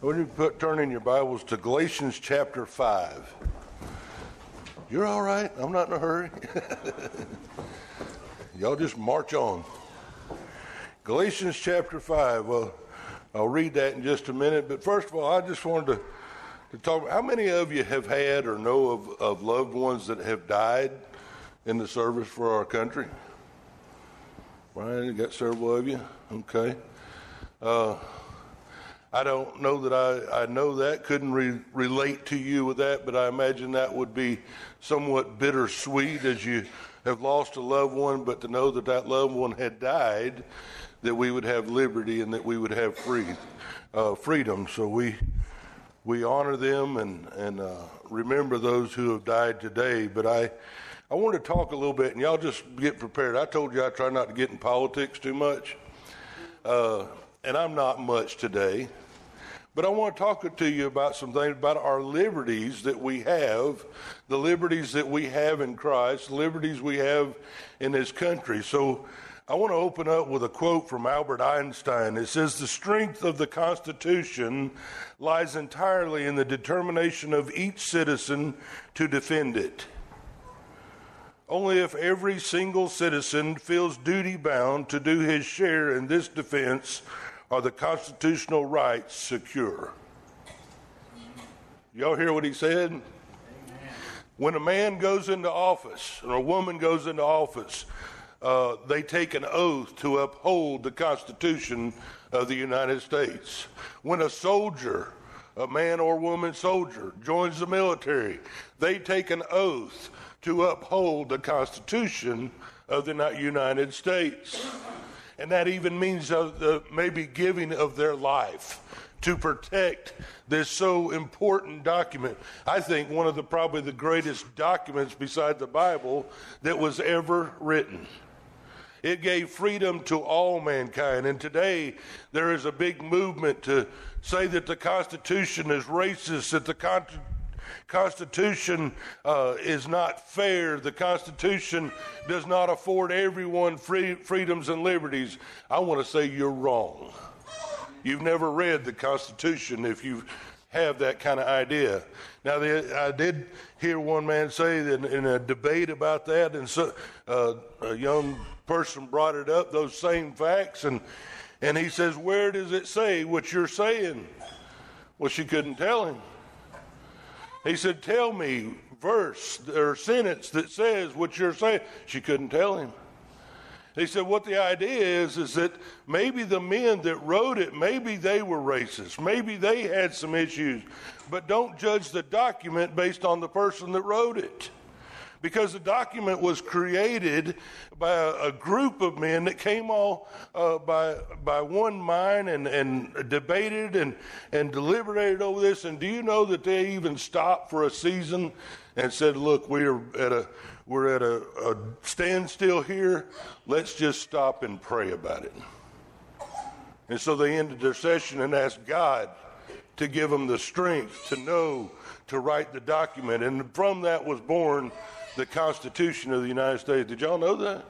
When you put turn in your Bibles to Galatians chapter 5. You're all right. I'm not in a hurry. Y'all just march on. Galatians chapter 5. Well, I'll read that in just a minute. But first of all, I just wanted to, to talk. How many of you have had or know of, of loved ones that have died in the service for our country? Brian, you got several of you? Okay. Uh, I don't know that I, I know that, couldn't re- relate to you with that, but I imagine that would be somewhat bittersweet as you have lost a loved one, but to know that that loved one had died, that we would have liberty and that we would have free, uh, freedom. So we, we honor them and, and uh, remember those who have died today. But I, I want to talk a little bit, and y'all just get prepared. I told you I try not to get in politics too much. Uh, and I'm not much today, but I want to talk to you about some things about our liberties that we have, the liberties that we have in Christ, liberties we have in this country. So I want to open up with a quote from Albert Einstein. It says, The strength of the Constitution lies entirely in the determination of each citizen to defend it. Only if every single citizen feels duty bound to do his share in this defense are the constitutional rights secure. Y'all hear what he said? When a man goes into office or a woman goes into office, uh, they take an oath to uphold the Constitution of the United States. When a soldier, a man or woman soldier, joins the military, they take an oath to uphold the Constitution of the United States and that even means uh, maybe giving of their life to protect this so important document. I think one of the probably the greatest documents beside the Bible that was ever written. It gave freedom to all mankind. And today there is a big movement to say that the Constitution is racist, that the Constitution Constitution uh, is not fair. The Constitution does not afford everyone free, freedoms and liberties. I want to say you're wrong. You've never read the Constitution if you have that kind of idea. Now, the, I did hear one man say that in a debate about that, and so, uh, a young person brought it up, those same facts, and and he says, "Where does it say what you're saying?" Well, she couldn't tell him. He said, Tell me verse or sentence that says what you're saying. She couldn't tell him. He said, What the idea is, is that maybe the men that wrote it, maybe they were racist. Maybe they had some issues. But don't judge the document based on the person that wrote it because the document was created by a, a group of men that came all uh, by, by one mind and, and debated and, and deliberated over this. And do you know that they even stopped for a season and said, look, we're at a, we're at a, a standstill here. Let's just stop and pray about it. And so they ended their session and asked God to give them the strength to know to write the document. And from that was born the Constitution of the United States. Did y'all know that?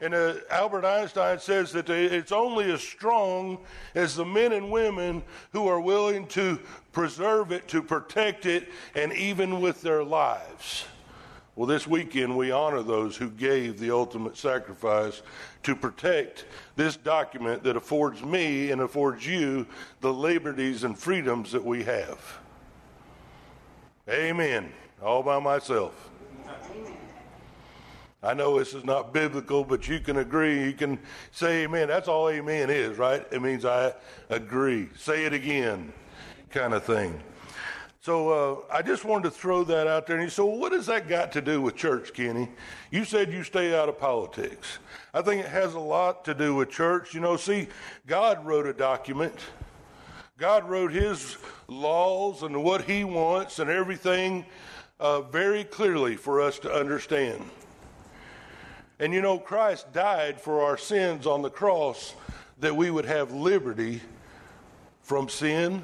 And uh, Albert Einstein says that it's only as strong as the men and women who are willing to preserve it, to protect it, and even with their lives. Well, this weekend we honor those who gave the ultimate sacrifice to protect this document that affords me and affords you the liberties and freedoms that we have. Amen all by myself. I know this is not biblical, but you can agree. You can say amen. That's all amen is, right? It means I agree. Say it again, kind of thing. So uh, I just wanted to throw that out there. And you said, well, what has that got to do with church, Kenny? You said you stay out of politics. I think it has a lot to do with church. You know, see, God wrote a document. God wrote his laws and what he wants and everything uh, very clearly for us to understand. And you know, Christ died for our sins on the cross that we would have liberty from sin,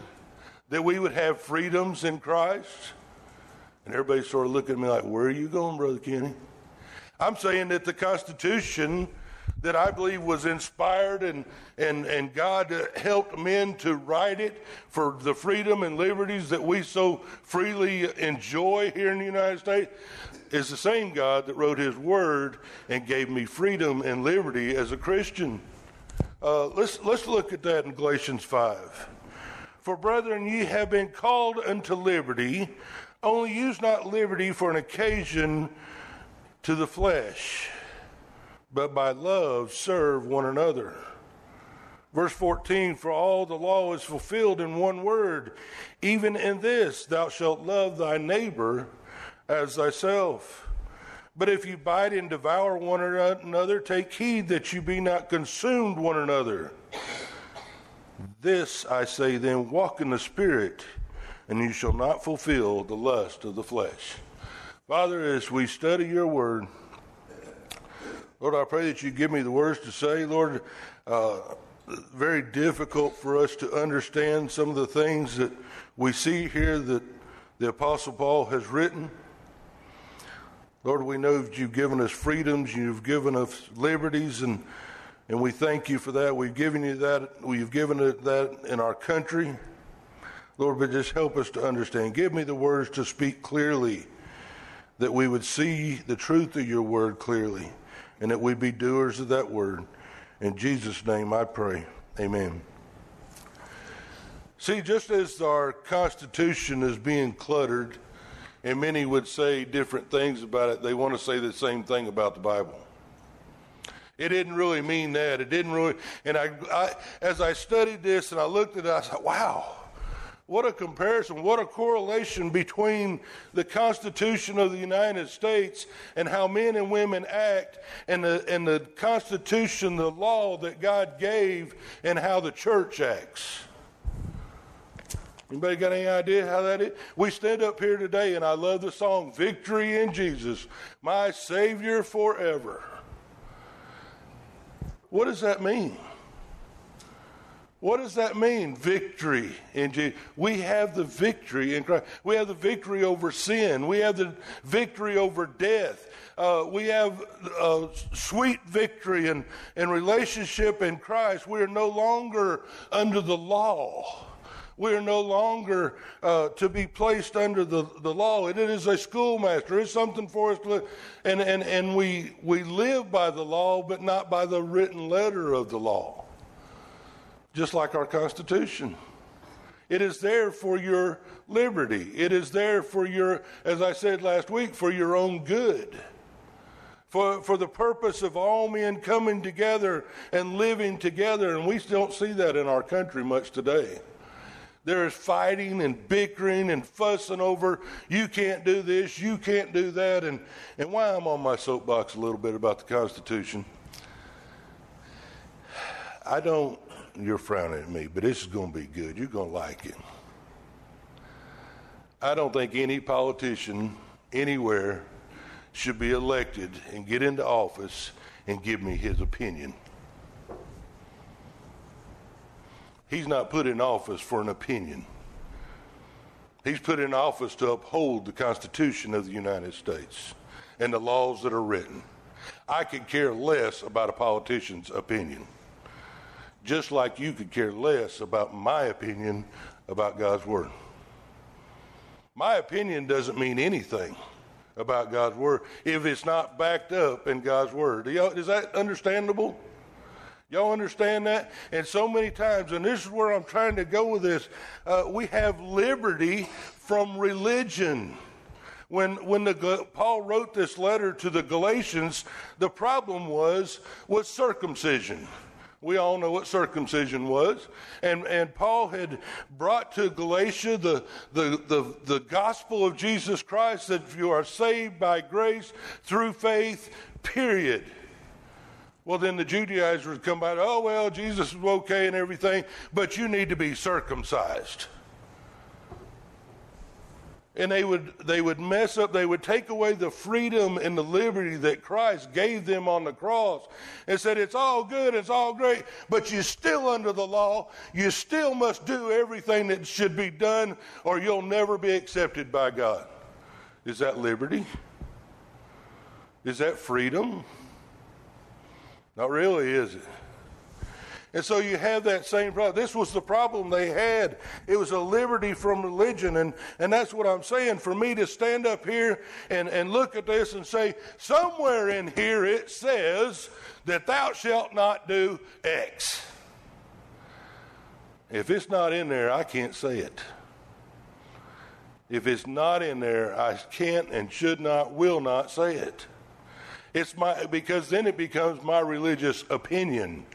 that we would have freedoms in Christ. And everybody sort of looking at me like, Where are you going, Brother Kenny? I'm saying that the Constitution that I believe was inspired and, and, and God helped men to write it for the freedom and liberties that we so freely enjoy here in the United States is the same God that wrote His Word and gave me freedom and liberty as a Christian. Uh, let's, let's look at that in Galatians 5. For brethren, ye have been called unto liberty, only use not liberty for an occasion to the flesh but by love serve one another. Verse 14 For all the law is fulfilled in one word, even in this, thou shalt love thy neighbor as thyself. But if you bite and devour one another, take heed that you be not consumed one another. This I say then walk in the Spirit, and you shall not fulfill the lust of the flesh. Father, as we study your word, Lord, I pray that you give me the words to say. Lord, uh, very difficult for us to understand some of the things that we see here that the Apostle Paul has written. Lord, we know that you've given us freedoms, you've given us liberties, and and we thank you for that. We've given you that. We've given it that in our country. Lord, but just help us to understand. Give me the words to speak clearly, that we would see the truth of your word clearly and that we be doers of that word. In Jesus' name I pray. Amen. See, just as our Constitution is being cluttered, and many would say different things about it, they want to say the same thing about the Bible. It didn't really mean that. It didn't really. And I, I as I studied this and I looked at it, I said, wow what a comparison, what a correlation between the Constitution of the United States and how men and women act and the, and the Constitution, the law that God gave, and how the church acts. Anybody got any idea how that is? We stand up here today, and I love the song Victory in Jesus, my Savior forever. What does that mean? What does that mean? Victory in Jesus. We have the victory in Christ. We have the victory over sin. We have the victory over death. Uh, we have a sweet victory in, in relationship in Christ. We are no longer under the law. We are no longer uh, to be placed under the, the law. it is a schoolmaster. It's something for us to live. And, and, and we, we live by the law, but not by the written letter of the law just like our Constitution. It is there for your liberty. It is there for your, as I said last week, for your own good. For, for the purpose of all men coming together and living together. And we don't see that in our country much today. There is fighting and bickering and fussing over, you can't do this, you can't do that. And, and why I'm on my soapbox a little bit about the Constitution. I don't you're frowning at me, but this is going to be good. You're going to like it. I don't think any politician anywhere should be elected and get into office and give me his opinion. He's not put in office for an opinion. He's put in office to uphold the Constitution of the United States and the laws that are written. I could care less about a politician's opinion just like you could care less about my opinion about God's Word. My opinion doesn't mean anything about God's Word if it's not backed up in God's Word. Is that understandable? Y'all understand that? And so many times, and this is where I'm trying to go with this, uh, we have liberty from religion. When, when the, Paul wrote this letter to the Galatians, the problem was was circumcision. We all know what circumcision was. And, and Paul had brought to Galatia the, the, the, the gospel of Jesus Christ that you are saved by grace through faith, period. Well, then the Judaizers would come by, oh, well, Jesus is okay and everything, but you need to be circumcised and they would they would mess up. They would take away the freedom and the liberty that christ gave them on the cross and said it's all good. It's all great. But you're still under the law. You still must do everything that should be done or you'll never be accepted by god. Is that liberty? Is that freedom? Not really, is it? And so you have that same problem. This was the problem they had. It was a liberty from religion. And, and that's what I'm saying. For me to stand up here and, and look at this and say, somewhere in here it says that thou shalt not do X. If it's not in there, I can't say it. If it's not in there, I can't and should not, will not say it. It's my because then it becomes my religious opinion.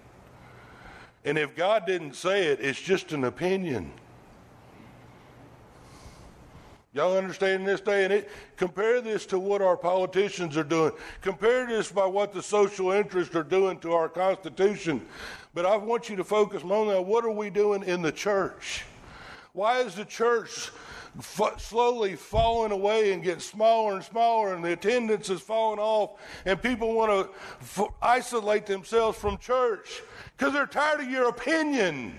And if God didn't say it, it's just an opinion. Y'all understand this day? And it, compare this to what our politicians are doing. Compare this by what the social interests are doing to our Constitution. But I want you to focus more on what are we doing in the church? Why is the church f- slowly falling away and getting smaller and smaller, and the attendance is falling off, and people want to f- isolate themselves from church? Because they're tired of your opinion.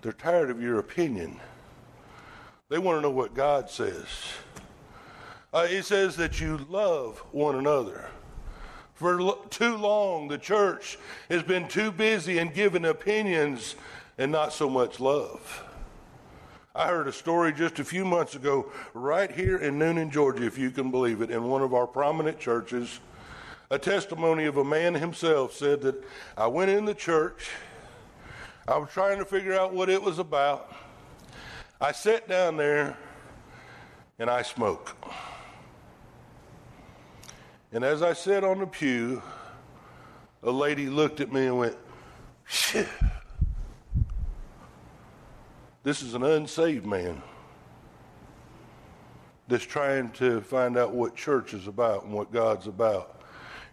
They're tired of your opinion. They want to know what God says. Uh, he says that you love one another. For lo- too long, the church has been too busy in giving opinions and not so much love. I heard a story just a few months ago, right here in Newnan, Georgia, if you can believe it, in one of our prominent churches a testimony of a man himself said that I went in the church. I was trying to figure out what it was about. I sat down there and I smoked. And as I sat on the pew, a lady looked at me and went, Shit. This is an unsaved man that's trying to find out what church is about and what God's about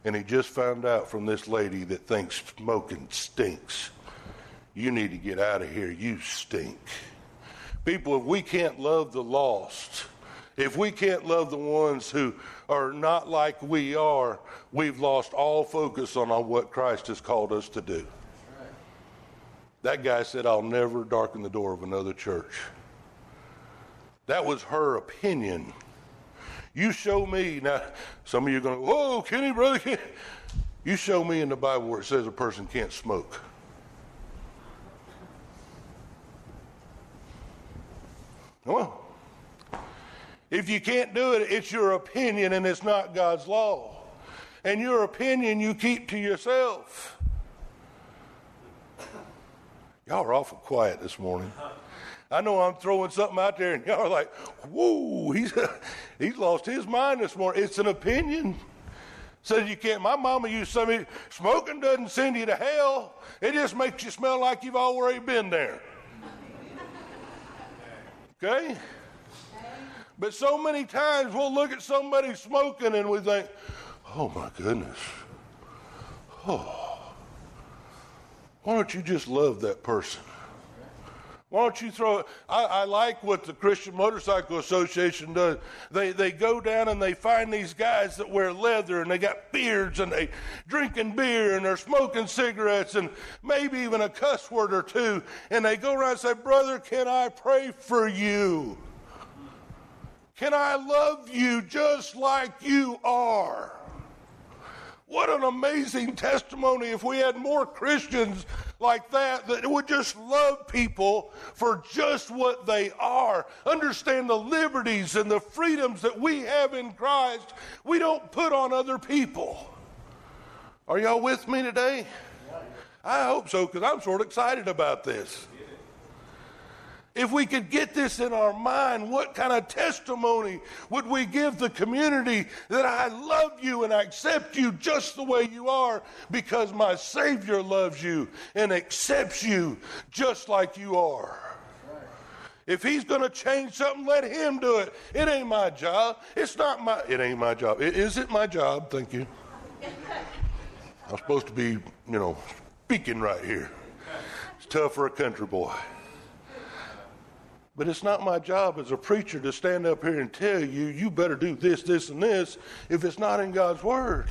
and he just found out from this lady that thinks smoking stinks. You need to get out of here. You stink. People, if we can't love the lost, if we can't love the ones who are not like we are, we've lost all focus on, what Christ has called us to do. That guy said, I'll never darken the door of another church. That was her opinion. You show me. Now, some of you are going, whoa, Kenny, brother, Kenny. You show me in the Bible where it says a person can't smoke. Well, if you can't do it, it's your opinion and it's not God's law. And your opinion you keep to yourself. Y'all are awful quiet this morning. I know I'm throwing something out there, and y'all are like, whoa, he's, he's lost his mind this morning. It's an opinion. Says you can't. My mama used to say, smoking doesn't send you to hell, it just makes you smell like you've already been there. Okay? But so many times we'll look at somebody smoking and we think, oh my goodness. Oh. Why don't you just love that person? Why don't you throw it? I, I, like what the Christian Motorcycle Association does. They, they go down and they find these guys that wear leather and they got beards and they drinking beer and they're smoking cigarettes and maybe even a cuss word or two. And they go around and say, Brother, can I pray for you? Can I love you just like you are? What an amazing testimony if we had more Christians like that that would just love people for just what they are. Understand the liberties and the freedoms that we have in Christ, we don't put on other people. Are y'all with me today? I hope so because I'm sort of excited about this. If we could get this in our mind, what kind of testimony would we give the community that I love you and I accept you just the way you are because my Savior loves you and accepts you just like you are? If he's going to change something, let him do it. It ain't my job. It's not my. It ain't my job. Is it my job? Thank you. I'm supposed to be, you know, speaking right here. It's tough for a country boy. But it's not my job as a preacher to stand up here and tell you, you better do this, this, and this if it's not in God's Word.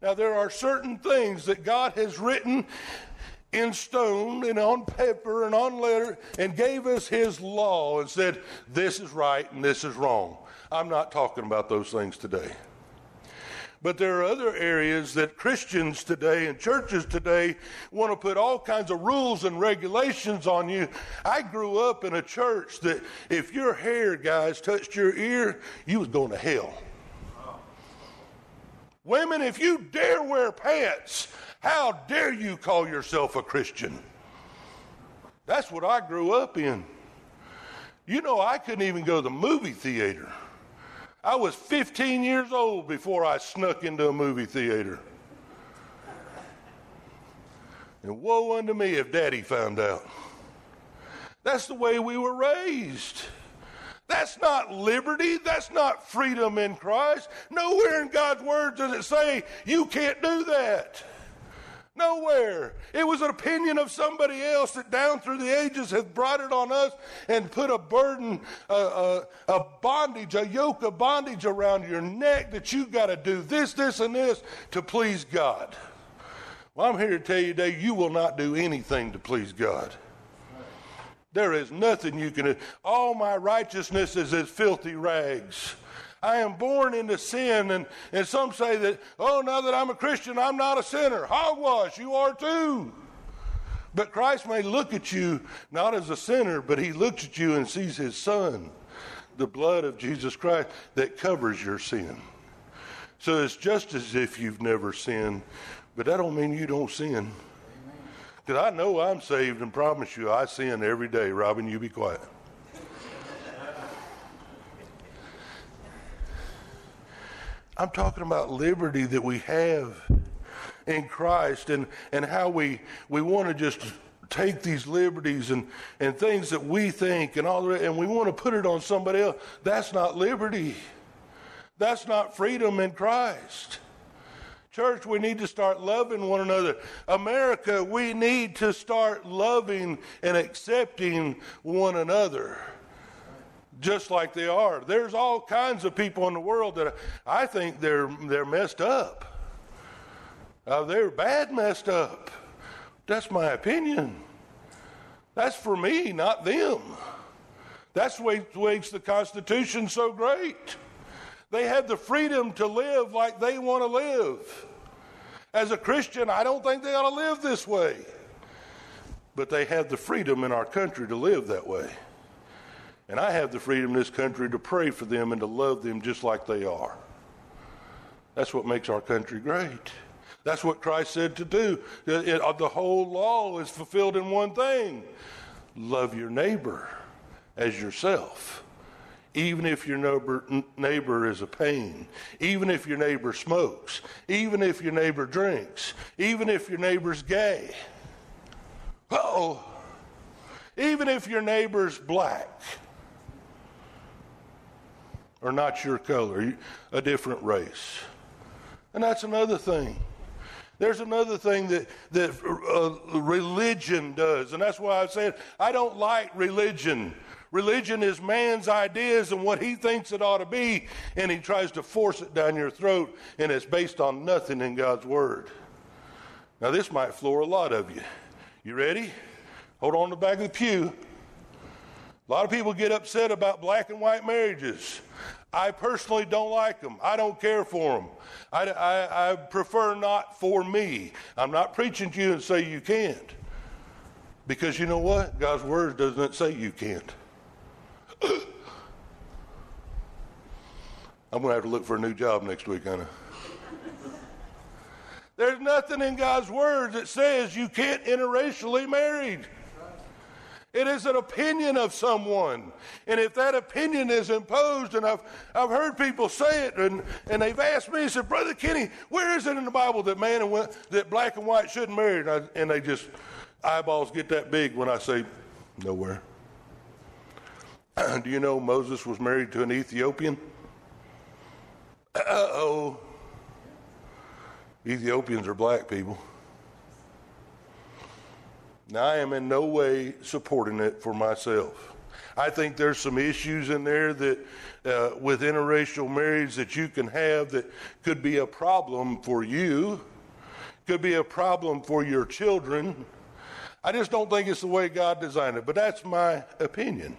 Now, there are certain things that God has written in stone and on paper and on letter and gave us His law and said, this is right and this is wrong. I'm not talking about those things today. But there are other areas that Christians today and churches today want to put all kinds of rules and regulations on you. I grew up in a church that if your hair, guys, touched your ear, you was going to hell. Women, if you dare wear pants, how dare you call yourself a Christian? That's what I grew up in. You know, I couldn't even go to the movie theater. I was 15 years old before I snuck into a movie theater. And woe unto me if daddy found out. That's the way we were raised. That's not liberty. That's not freedom in Christ. Nowhere in God's word does it say you can't do that. Nowhere. It was an opinion of somebody else that down through the ages has brought it on us and put a burden, a, a, a bondage, a yoke of bondage around your neck that you've got to do this, this, and this to please God. Well, I'm here to tell you today you will not do anything to please God. There is nothing you can do. All my righteousness is as filthy rags. I am born into sin. And, and some say that, oh, now that I'm a Christian, I'm not a sinner. Hogwash, you are too. But Christ may look at you not as a sinner, but he looks at you and sees his son, the blood of Jesus Christ that covers your sin. So it's just as if you've never sinned, but that don't mean you don't sin. Because I know I'm saved and promise you I sin every day. Robin, you be quiet. I'm talking about liberty that we have in Christ and, and how we, we want to just take these liberties and, and things that we think and all that, and we want to put it on somebody else. That's not liberty. That's not freedom in Christ. Church, we need to start loving one another. America, we need to start loving and accepting one another just like they are. There's all kinds of people in the world that I think they're they're messed up. Uh, they're bad messed up. That's my opinion. That's for me, not them. That's what makes the Constitution so great. They have the freedom to live like they want to live. As a Christian, I don't think they ought to live this way. But they have the freedom in our country to live that way. And I have the freedom in this country to pray for them and to love them just like they are. That's what makes our country great. That's what Christ said to do. It, uh, the whole law is fulfilled in one thing love your neighbor as yourself. Even if your neighbor, neighbor is a pain, even if your neighbor smokes, even if your neighbor drinks, even if your neighbor's gay. Oh, even if your neighbor's black or not your color, a different race. And that's another thing. There's another thing that, that uh, religion does, and that's why I said I don't like religion. Religion is man's ideas and what he thinks it ought to be, and he tries to force it down your throat, and it's based on nothing in God's Word. Now, this might floor a lot of you. You ready? Hold on to the back of the pew. A lot of people get upset about black and white marriages. I personally don't like them. I don't care for them. I, I, I, prefer not for me. I'm not preaching to you and say you can't. Because you know what? God's word doesn't say you can't. I'm going to have to look for a new job next week, Anna. There's nothing in God's word that says you can't interracially married. It is an opinion of someone. And if that opinion is imposed, and I've, I've heard people say it, and, and they've asked me, said, Brother Kenny, where is it in the Bible that man and that black and white shouldn't marry? And, I, and they just, eyeballs get that big when I say, nowhere. Do you know Moses was married to an Ethiopian? Uh oh. Ethiopians are black people. Now, I am in no way supporting it for myself. I think there's some issues in there that, uh, with interracial marriage, that you can have that could be a problem for you, could be a problem for your children. I just don't think it's the way God designed it, but that's my opinion.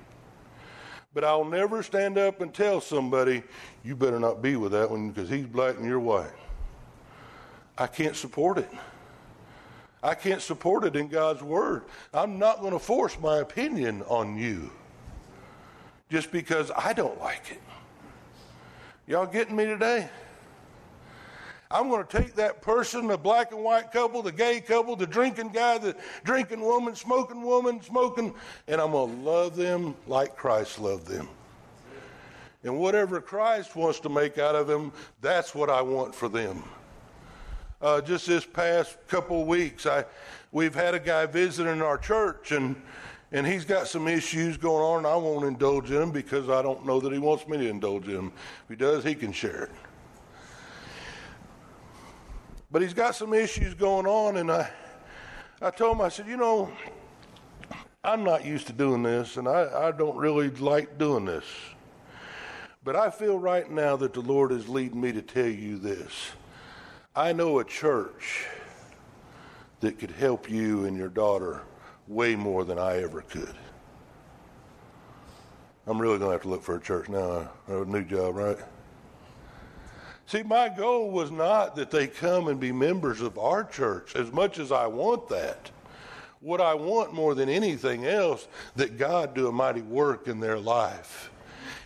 But I'll never stand up and tell somebody, you better not be with that one because he's black and you're white. I can't support it. I can't support it in God's Word. I'm not going to force my opinion on you just because I don't like it. Y'all getting me today? I'm going to take that person, the black and white couple, the gay couple, the drinking guy, the drinking woman, smoking woman, smoking, and I'm going to love them like Christ loved them. And whatever Christ wants to make out of them, that's what I want for them. Uh, just this past couple weeks, I we've had a guy visiting our church, and and he's got some issues going on, and I won't indulge in him because I don't know that he wants me to indulge in them. If he does, he can share it. But he's got some issues going on, and I I told him, I said, you know, I'm not used to doing this, and I, I don't really like doing this. But I feel right now that the Lord is leading me to tell you this. I know a church that could help you and your daughter way more than I ever could. I'm really going to have to look for a church now, a new job, right? See, my goal was not that they come and be members of our church, as much as I want that. What I want more than anything else, that God do a mighty work in their life.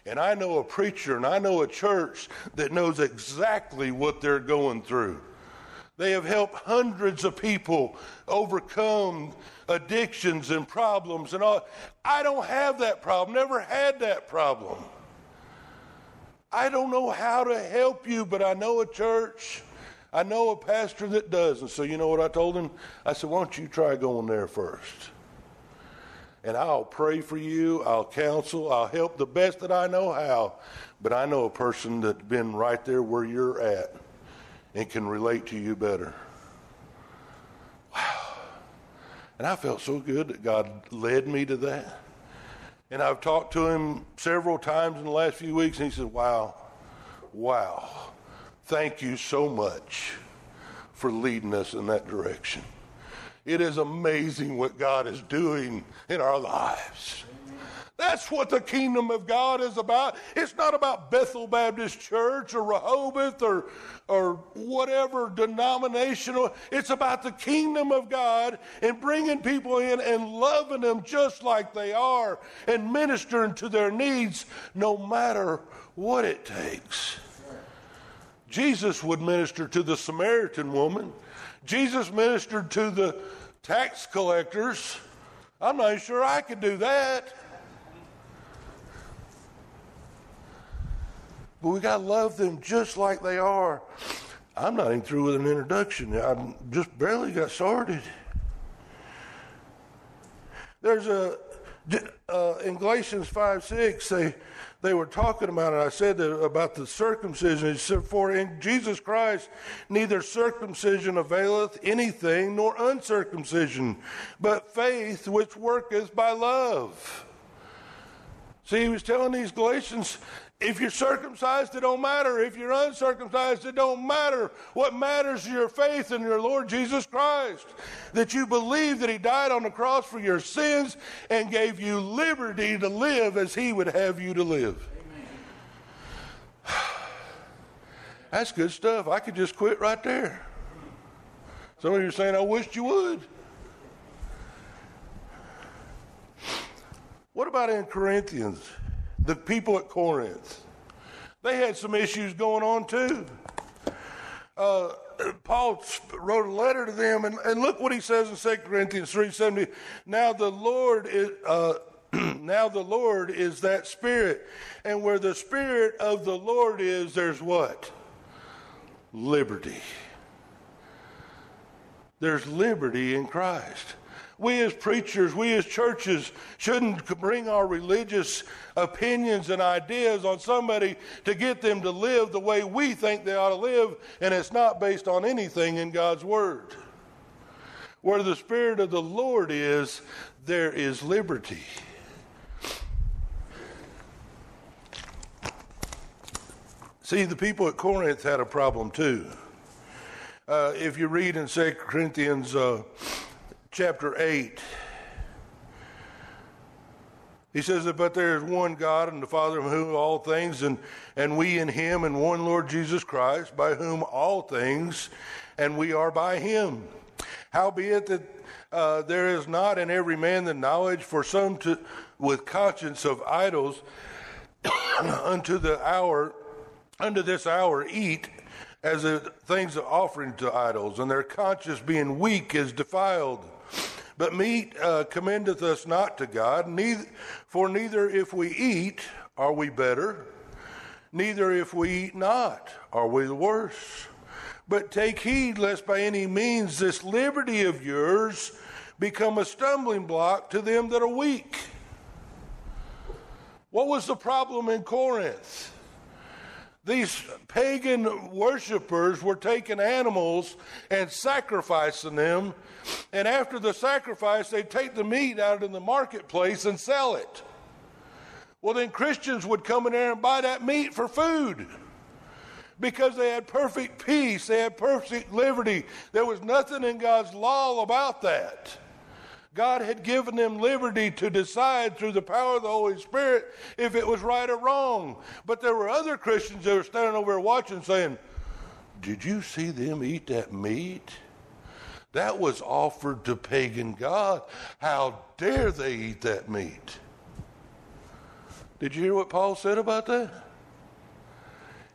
And I know a preacher and I know a church that knows exactly what they're going through. They have helped hundreds of people overcome addictions and problems and all. I don't have that problem, never had that problem. I don't know how to help you, but I know a church. I know a pastor that does. And so, you know what I told him? I said, Why don't you try going there first? And I'll pray for you, I'll counsel, I'll help the best that I know how. But I know a person that's been right there where you're at and can relate to you better. Wow. And I felt so good that God led me to that. And I've talked to him several times in the last few weeks, and he said, Wow, wow, thank you so much for leading us in that direction. It is amazing what God is doing in our lives. That's what the kingdom of God is about. It's not about Bethel Baptist Church or Rehoboth or, or whatever denominational. It's about the kingdom of God and bringing people in and loving them just like they are and ministering to their needs no matter what it takes. Jesus would minister to the Samaritan woman. Jesus ministered to the tax collectors. I'm not sure I could do that. But we got to love them just like they are. I'm not even through with an introduction. I just barely got started. There's a, uh, in Galatians 5 6, they they were talking about it. I said that about the circumcision. He said, For in Jesus Christ neither circumcision availeth anything, nor uncircumcision, but faith which worketh by love. See, he was telling these Galatians, if you're circumcised, it don't matter. If you're uncircumcised, it don't matter. What matters is your faith in your Lord Jesus Christ. That you believe that He died on the cross for your sins and gave you liberty to live as He would have you to live. That's good stuff. I could just quit right there. Some of you are saying, I wished you would. What about in Corinthians? The people at Corinth. They had some issues going on too. Uh, Paul wrote a letter to them, and, and, look what he says in 2 Corinthians 3.70. Now the Lord is... Uh, now the Lord is that Spirit. And where the Spirit of the Lord is, there's what? Liberty. There's liberty in Christ. We as preachers, we as churches shouldn't bring our religious opinions and ideas on somebody to get them to live the way we think they ought to live, and it's not based on anything in God's Word. Where the Spirit of the Lord is, there is liberty. See, the people at Corinth had a problem too. Uh, if you read in 2 Corinthians uh, chapter 8. He says that, but there is one God and the Father of whom all things, and, and we in him, and one Lord Jesus Christ, by whom all things and we are by him. Howbeit that uh, there is not in every man the knowledge for some to, with conscience of idols unto the hour, unto this hour eat as a, things of offering to idols, and their conscience being weak is defiled. But meat uh, commendeth us not to God, neither, for neither if we eat are we better, neither if we eat not are we the worse. But take heed lest by any means this liberty of yours become a stumbling block to them that are weak. What was the problem in Corinth? These pagan worshippers were taking animals and sacrificing them, and after the sacrifice, they'd take the meat out in the marketplace and sell it. Well, then Christians would come in there and buy that meat for food because they had perfect peace, they had perfect liberty. There was nothing in God's law about that. God had given them liberty to decide through the power of the Holy Spirit if it was right or wrong. But there were other Christians that were standing over there watching saying, Did you see them eat that meat? That was offered to pagan God. How dare they eat that meat? Did you hear what Paul said about that?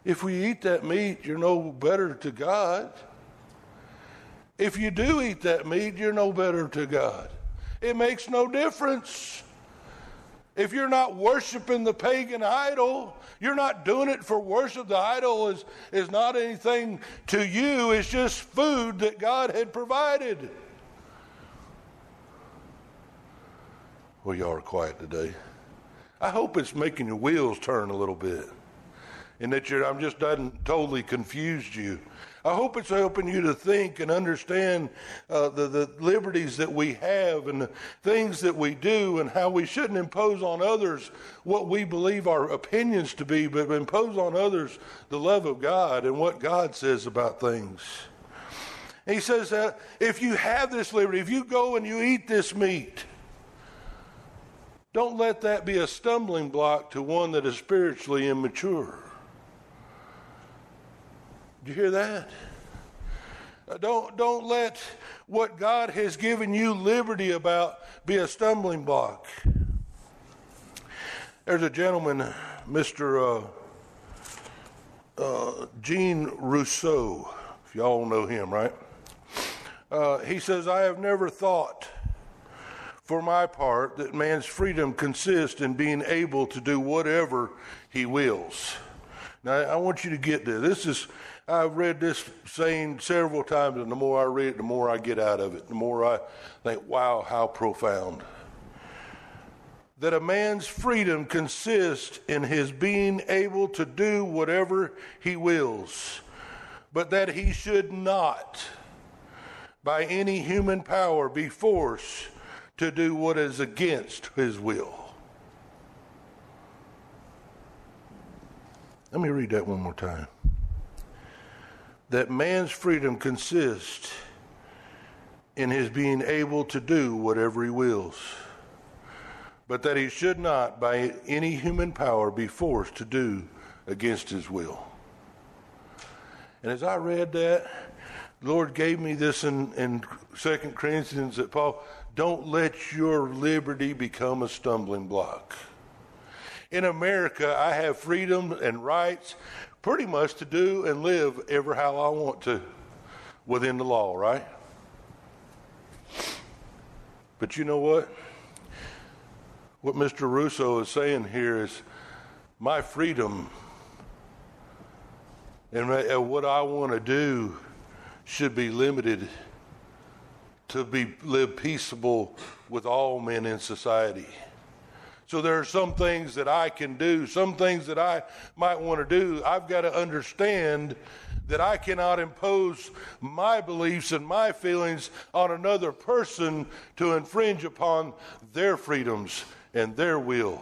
If we eat that meat, you're no better to God. If you do eat that meat, you're no better to God. It makes no difference. If you're not worshiping the pagan idol, you're not doing it for worship. The idol is, is not anything to you, it's just food that God had provided. Well, y'all are quiet today. I hope it's making your wheels turn a little bit and that I'm just done totally confused you. I hope it's helping you to think and understand uh, the, the liberties that we have and the things that we do and how we shouldn't impose on others what we believe our opinions to be, but impose on others the love of God and what God says about things. he says that if you have this liberty, if you go and you eat this meat, don't let that be a stumbling block to one that is spiritually immature. Do you hear that? Uh, don't, don't let what God has given you liberty about be a stumbling block. There's a gentleman, Mr. Uh, uh, Jean Rousseau, if y'all know him, right? Uh, he says, I have never thought, for my part, that man's freedom consists in being able to do whatever he wills. Now, I want you to get this. This is I've read this saying several times, and the more I read it, the more I get out of it. The more I think, wow, how profound. That a man's freedom consists in his being able to do whatever he wills, but that he should not, by any human power, be forced to do what is against his will. Let me read that one more time that man's freedom consists in his being able to do whatever he wills, but that he should not, by any human power, be forced to do against his will. And as I read that, the Lord gave me this in, in 2 Corinthians that Paul, don't let your liberty become a stumbling block. In America, I have freedom and rights pretty much to do and live ever how I want to within the law, right? But you know what? What Mr. Rousseau is saying here is my freedom and what I want to do should be limited to be live peaceable with all men in society. So there are some things that I can do, some things that I might want to do. I've got to understand that I cannot impose my beliefs and my feelings on another person to infringe upon their freedoms and their will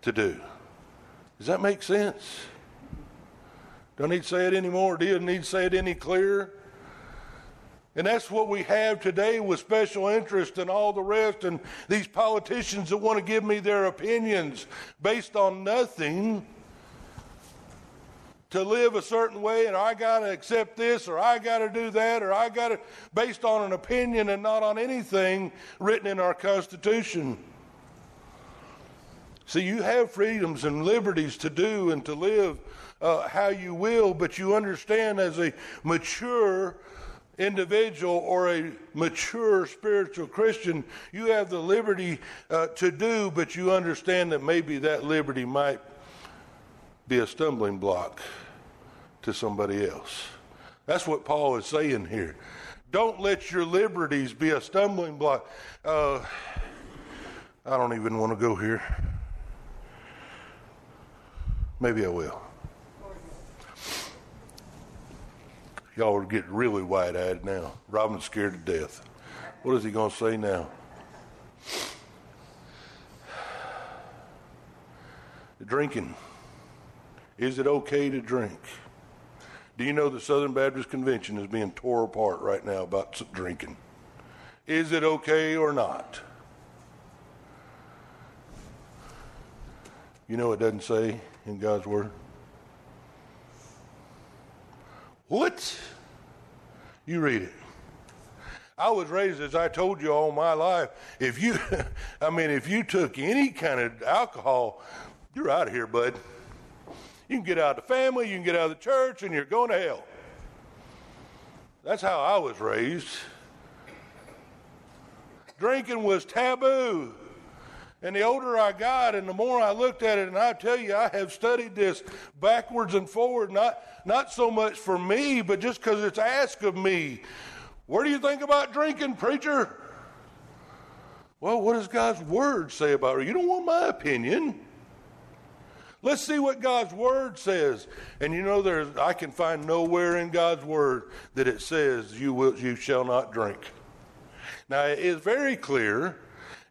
to do. Does that make sense? Don't need to say it anymore. Do you need to say it any clearer? And that's what we have today with special interest and all the rest, and these politicians that want to give me their opinions based on nothing to live a certain way and I got to accept this or I got to do that or I got to, based on an opinion and not on anything written in our Constitution. See, you have freedoms and liberties to do and to live uh, how you will, but you understand as a mature individual or a mature spiritual Christian, you have the liberty uh, to do, but you understand that maybe that liberty might be a stumbling block to somebody else. That's what Paul is saying here. Don't let your liberties be a stumbling block. Uh, I don't even want to go here. Maybe I will. Y'all are getting really wide eyed now. Robin's scared to death. What is he going to say now? Drinking. Is it okay to drink? Do you know the Southern Baptist Convention is being tore apart right now about drinking? Is it okay or not? You know it doesn't say in God's Word? What? You read it. I was raised, as I told you all my life, if you, I mean, if you took any kind of alcohol, you're out of here, bud. You can get out of the family, you can get out of the church, and you're going to hell. That's how I was raised. Drinking was taboo. And the older I got and the more I looked at it, and I tell you, I have studied this backwards and forward, not, not so much for me, but just because it's asked of me. What do you think about drinking, preacher? Well, what does God's word say about it? You don't want my opinion. Let's see what God's word says. And you know, there's I can find nowhere in God's word that it says you will you shall not drink. Now it is very clear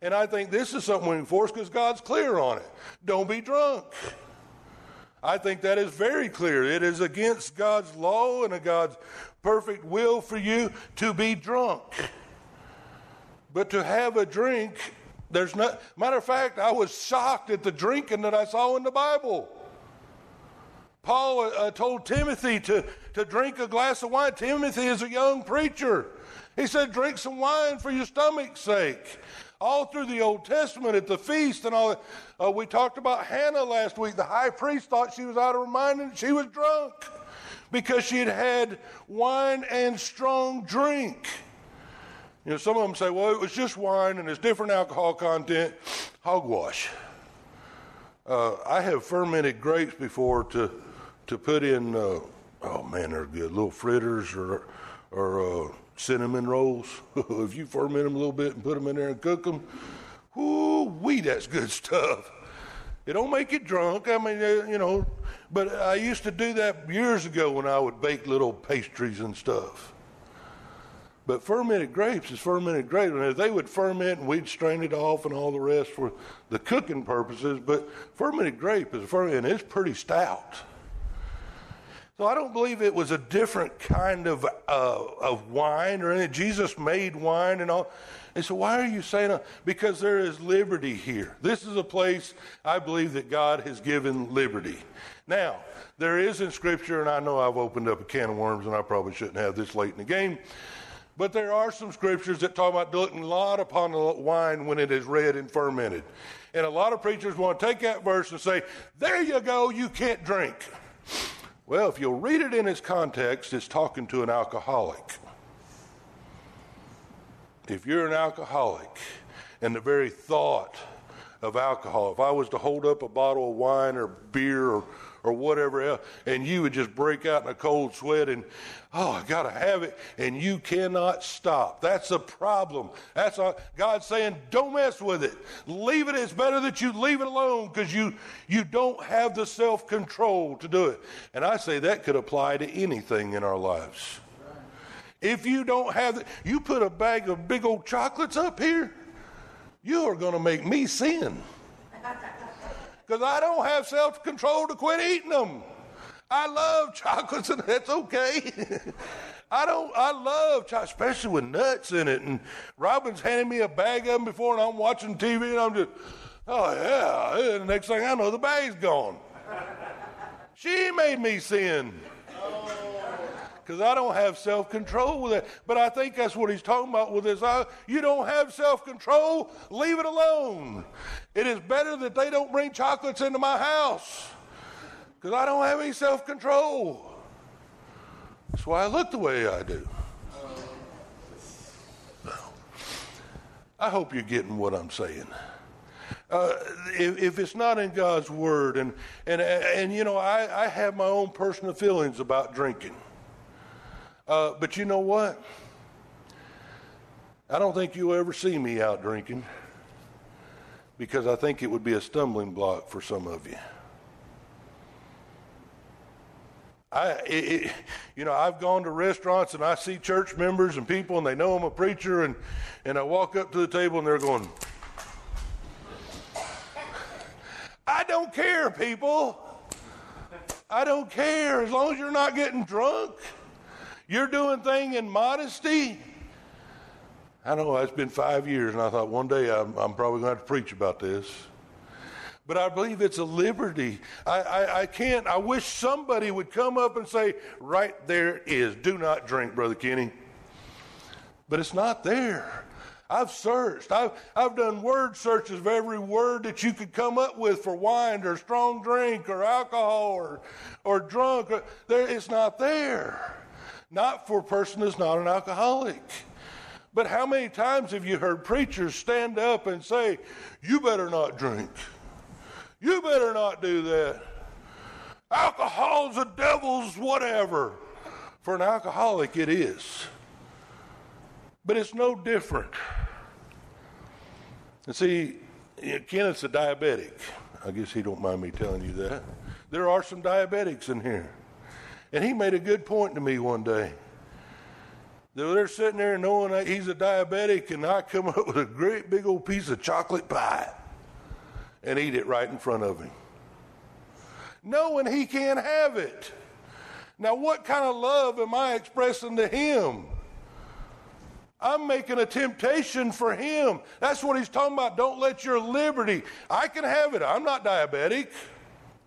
and I think this is something we enforce because God's clear on it. Don't be drunk. I think that is very clear. It is against God's law and God's perfect will for you to be drunk. But to have a drink, there's not. Matter of fact, I was shocked at the drinking that I saw in the Bible. Paul uh, uh told Timothy to, to drink a glass of wine. Timothy is a young preacher. He said, Drink some wine for your stomach's sake all through the Old Testament at the feast and all that. Uh, we talked about Hannah last week. The high priest thought she was out of her mind and she was drunk because she had had wine and strong drink. You know, some of them say, well, it was just wine and it's different alcohol content. Hogwash. Uh, I have fermented grapes before to, to put in, uh, oh man, they're good, little fritters or, or uh, cinnamon rolls. if you ferment them a little bit and put them in there and cook them, whoo wee, that's good stuff. It don't make you drunk. I mean, uh, you know, but I used to do that years ago when I would bake little pastries and stuff. But fermented grapes is fermented grapes. And they would ferment and we'd strain it off and all the rest for the cooking purposes. But fermented grape is fermented and it's pretty stout. So I don't believe it was a different kind of, uh, of wine or anything. Jesus made wine and all. And so why are you saying that? Because there is liberty here. This is a place I believe that God has given liberty. Now, there is in Scripture, and I know I've opened up a can of worms and I probably shouldn't have this late in the game, but there are some scriptures that talk about looking lot upon the wine when it is red and fermented. And a lot of preachers want to take that verse and say, there you go, you can't drink. Well, if you'll read it in its context, it's talking to an alcoholic. If you're an alcoholic, and the very thought of alcohol, if I was to hold up a bottle of wine or beer or or whatever else, and you would just break out in a cold sweat and, oh, I got to have it, and you cannot stop. That's a problem. That's a, God saying, don't mess with it. Leave it. It's better that you leave it alone because you, you don't have the self control to do it. And I say that could apply to anything in our lives. If you don't have it, you put a bag of big old chocolates up here, you are going to make me sin because I don't have self control to quit eating them. I love chocolates, and that's okay. I don't. I love chocolate, especially with nuts in it. And Robin's handed me a bag of them before, and I'm watching TV, and I'm just, oh yeah. And the next thing I know, the bag's gone. She made me sin. Because I don't have self control with it. But I think that's what he's talking about with this. I, you don't have self control, leave it alone. It is better that they don't bring chocolates into my house. Because I don't have any self control. That's why I look the way I do. I hope you're getting what I'm saying. Uh, if, if, it's not in God's word, and and and you know, I, I have my own personal feelings about drinking. Uh, but you know what? I don't think you'll ever see me out drinking because I think it would be a stumbling block for some of you. I, it, you know, I've gone to restaurants and I see church members and people and they know I'm a preacher and, and I walk up to the table and they're going, I don't care, people. I don't care as long as you're not getting drunk. You're doing thing in modesty. I know it's been five years, and I thought one day I'm, I'm probably going to have to preach about this but I believe it's a liberty. I, I, I, can't, I wish somebody would come up and say, right there is, do not drink, Brother Kenny. But it's not there. I've searched. I've, I've done word searches of every word that you could come up with for wine or strong drink or alcohol or, or drunk. There, it's not there. Not for a person that's not an alcoholic. But how many times have you heard preachers stand up and say, You better not drink? You better not do that. Alcohol's a devil's whatever. For an alcoholic, it is. But it's no different. And see, Kenneth's a diabetic. I guess he don't mind me telling you that. There are some diabetics in here. And he made a good point to me one day. They're sitting there knowing that he's a diabetic, and I come up with a great big old piece of chocolate pie and eat it right in front of him, knowing he can't have it. Now, what kind of love am I expressing to him? I'm making a temptation for him. That's what he's talking about. Don't let your liberty. I can have it. I'm not diabetic.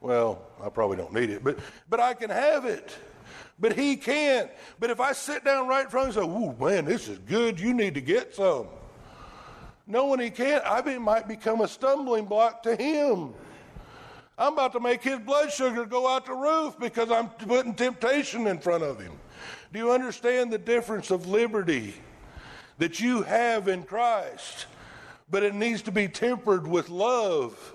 Well, I probably don't need it, but but I can have it. But he can't. But if I sit down right in front of him and say, "Ooh, man, this is good. You need to get some." knowing he can't, I might become a stumbling block to him. I'm about to make his blood sugar go out the roof because I'm putting temptation in front of him. Do you understand the difference of liberty that you have in Christ? But it needs to be tempered with love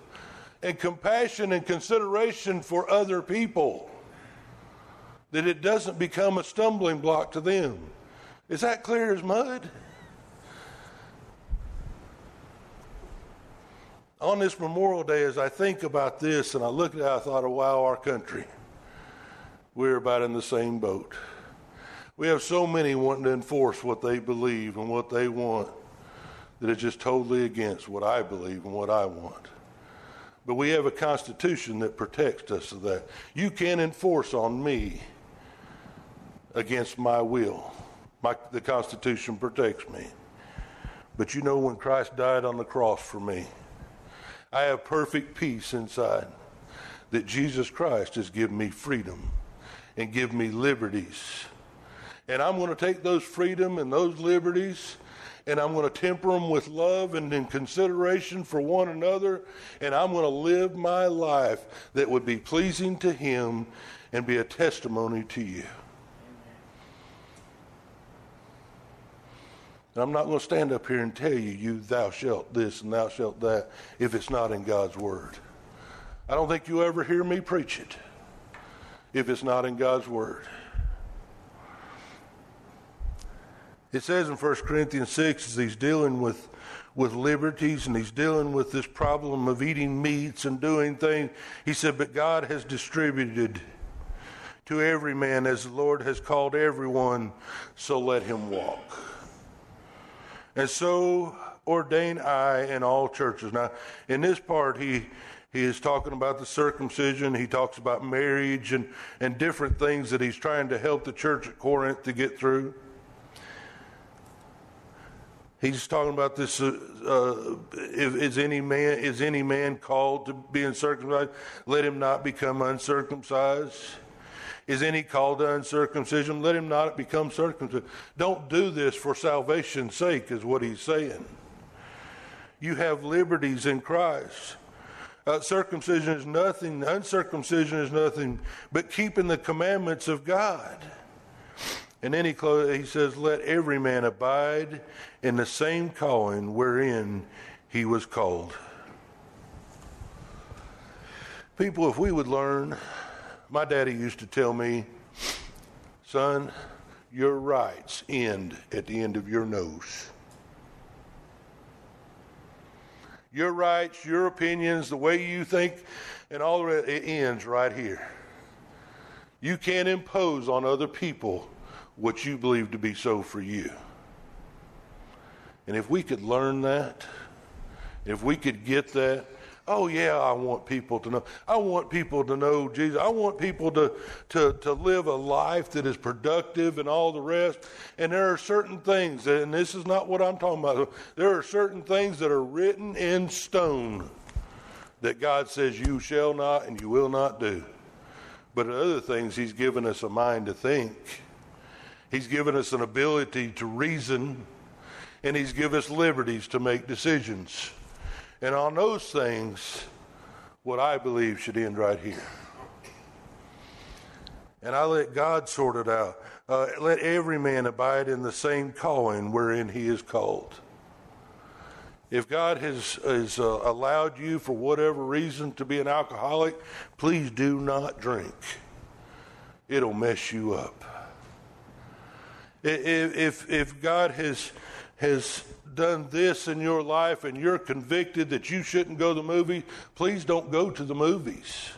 and compassion and consideration for other people, that it doesn't become a stumbling block to them. Is that clear as mud? on this Memorial Day, as I think about this and I look at it, I thought, oh, wow, our country. We're about in the same boat. We have so many wanting to enforce what they believe and what they want that it's just totally against what I believe and what I want. But we have a constitution that protects us of that. You can't enforce on me against my will. My, the Constitution protects me. But you know, when Christ died on the cross for me, I have perfect peace inside that Jesus Christ has given me freedom and given me liberties. And I'm going to take those freedom and those liberties and I'm going to temper them with love and in consideration for one another. And I'm going to live my life that would be pleasing to Him and be a testimony to you. And I'm not going to stand up here and tell you, you thou shalt this and thou shalt that, if it's not in God's word. I don't think you'll ever hear me preach it if it's not in God's word. It says in 1 Corinthians 6 as he's dealing with, with liberties and he's dealing with this problem of eating meats and doing things, he said, But God has distributed to every man as the Lord has called everyone, so let him walk. And so ordain I in all churches. Now, in this part, he he is talking about the circumcision. He talks about marriage and, and different things that he's trying to help the church at Corinth to get through. He's talking about this. Uh, uh, if, is any man is any man called to be uncircumcised? Let him not become uncircumcised. Is any called to uncircumcision? Let him not become circumcised. Don't do this for salvation's sake, is what he's saying. You have liberties in Christ. Uh, circumcision is nothing, uncircumcision is nothing but keeping the commandments of God. And then he, he says, Let every man abide in the same calling wherein he was called. People, if we would learn, my daddy used to tell me, son, your rights end at the end of your nose. Your rights, your opinions, the way you think, and all it ends right here. You can't impose on other people what you believe to be so for you. And if we could learn that, if we could get that, oh yeah, I want people to know. I want people to know Jesus. I want people to, to, to live a life that is productive and all the rest. And there are certain things, and this is not what I'm talking about. There are certain things that are written in stone that God says you shall not and you will not do. But other things, He's given us a mind to think. He's given us an ability to reason, and He's given us liberties to make decisions. And on those things, what I believe should end right here. And I let God sort it out. Uh, let every man abide in the same calling wherein he is called. If God has, has uh, allowed you, for whatever reason, to be an alcoholic, please do not drink. It'll mess you up. If, if God has, has done this in your life and you're convicted that you shouldn't go to the movie, please don't go to the movies.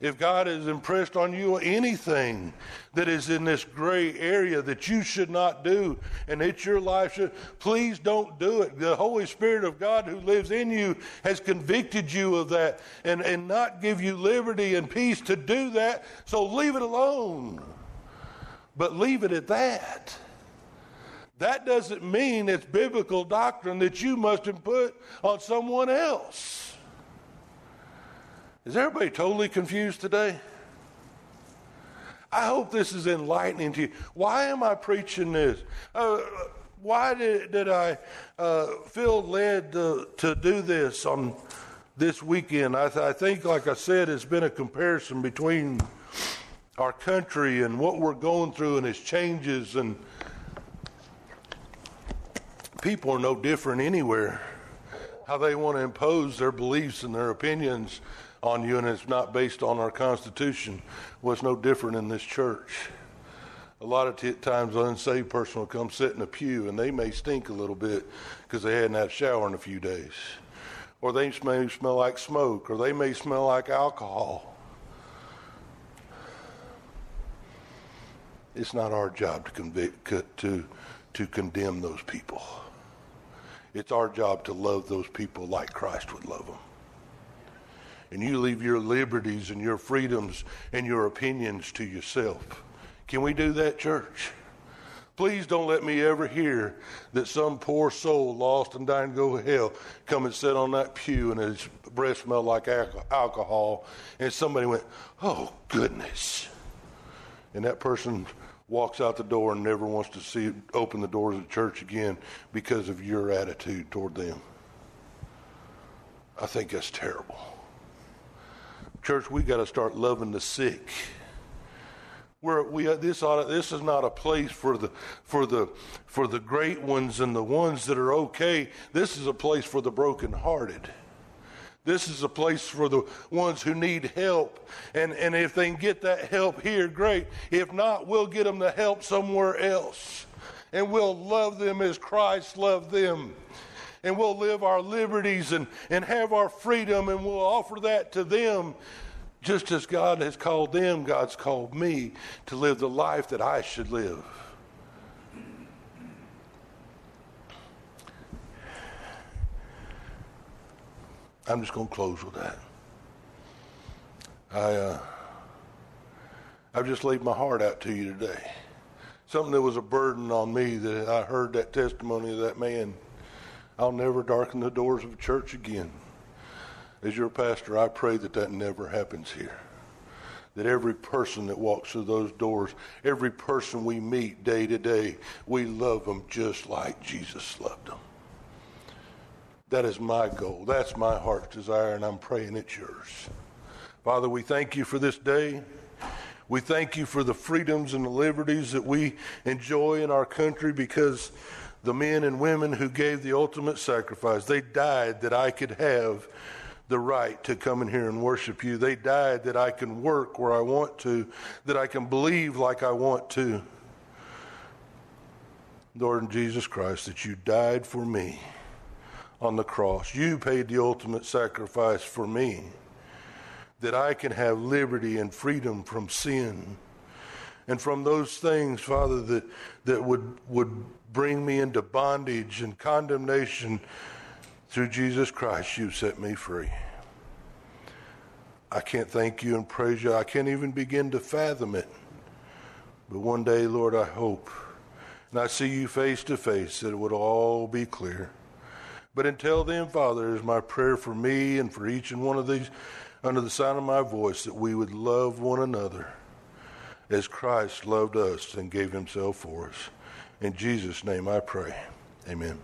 If God has impressed on you anything that is in this gray area that you should not do and it's your life should, please don't do it. The Holy Spirit of God who lives in you has convicted you of that and, and not give you liberty and peace to do that, so leave it alone but leave it at that. That doesn't mean it's biblical doctrine that you must put on someone else. Is everybody totally confused today? I hope this is enlightening to you. Why am I preaching this? Uh, why did, did I uh, feel led to, to, do this on this weekend? I, th- I think, like I said, it's been a comparison between our country and what we're going through and its changes and people are no different anywhere. How they want to impose their beliefs and their opinions on you and it's not based on our constitution was no different in this church. A lot of t- times an unsaved person will come sit in a pew and they may stink a little bit because they hadn't had a shower in a few days. Or they may smell like smoke or they may smell like alcohol It's not our job to convict to to condemn those people. It's our job to love those people like Christ would love them. And you leave your liberties and your freedoms and your opinions to yourself. Can we do that, church? Please don't let me ever hear that some poor soul lost and dying to go to hell come and sit on that pew and his breath smelled like alcohol and somebody went, oh goodness. And that person walks out the door and never wants to see open the doors of the church again because of your attitude toward them. I think that's terrible. Church, we got to start loving the sick. We're, we this ought this is not a place for the for the for the great ones and the ones that are okay. This is a place for the brokenhearted. This is a place for the ones who need help. And, and if they can get that help here, great. If not, we'll get them the help somewhere else. And we'll love them as Christ loved them. And we'll live our liberties and, and have our freedom, and we'll offer that to them. Just as God has called them, God's called me to live the life that I should live. I'm just going to close with that. I, uh, I've just laid my heart out to you today. something that was a burden on me that I heard that testimony of that man. I'll never darken the doors of a church again. As your pastor, I pray that that never happens here. That every person that walks through those doors, every person we meet day to day, we love them just like Jesus loved them. That is my goal. That's my heart's desire, and I'm praying it's yours. Father, we thank you for this day. We thank you for the freedoms and the liberties that we enjoy in our country because the men and women who gave the ultimate sacrifice, they died that I could have the right to come in here and worship you. They died that I can work where I want to, that I can believe like I want to. Lord Jesus Christ, that you died for me on the cross. You paid the ultimate sacrifice for me that I can have liberty and freedom from sin and from those things, Father, that, that would, would bring me into bondage and condemnation. Through Jesus Christ, you set me free. I can't thank you and praise you. I can't even begin to fathom it. But one day, Lord, I hope, and I see you face to face, that it would all be clear. But until then, Father, is my prayer for me and for each and one of these under the sound of my voice that we would love one another as Christ loved us and gave himself for us. In Jesus' name I pray. Amen.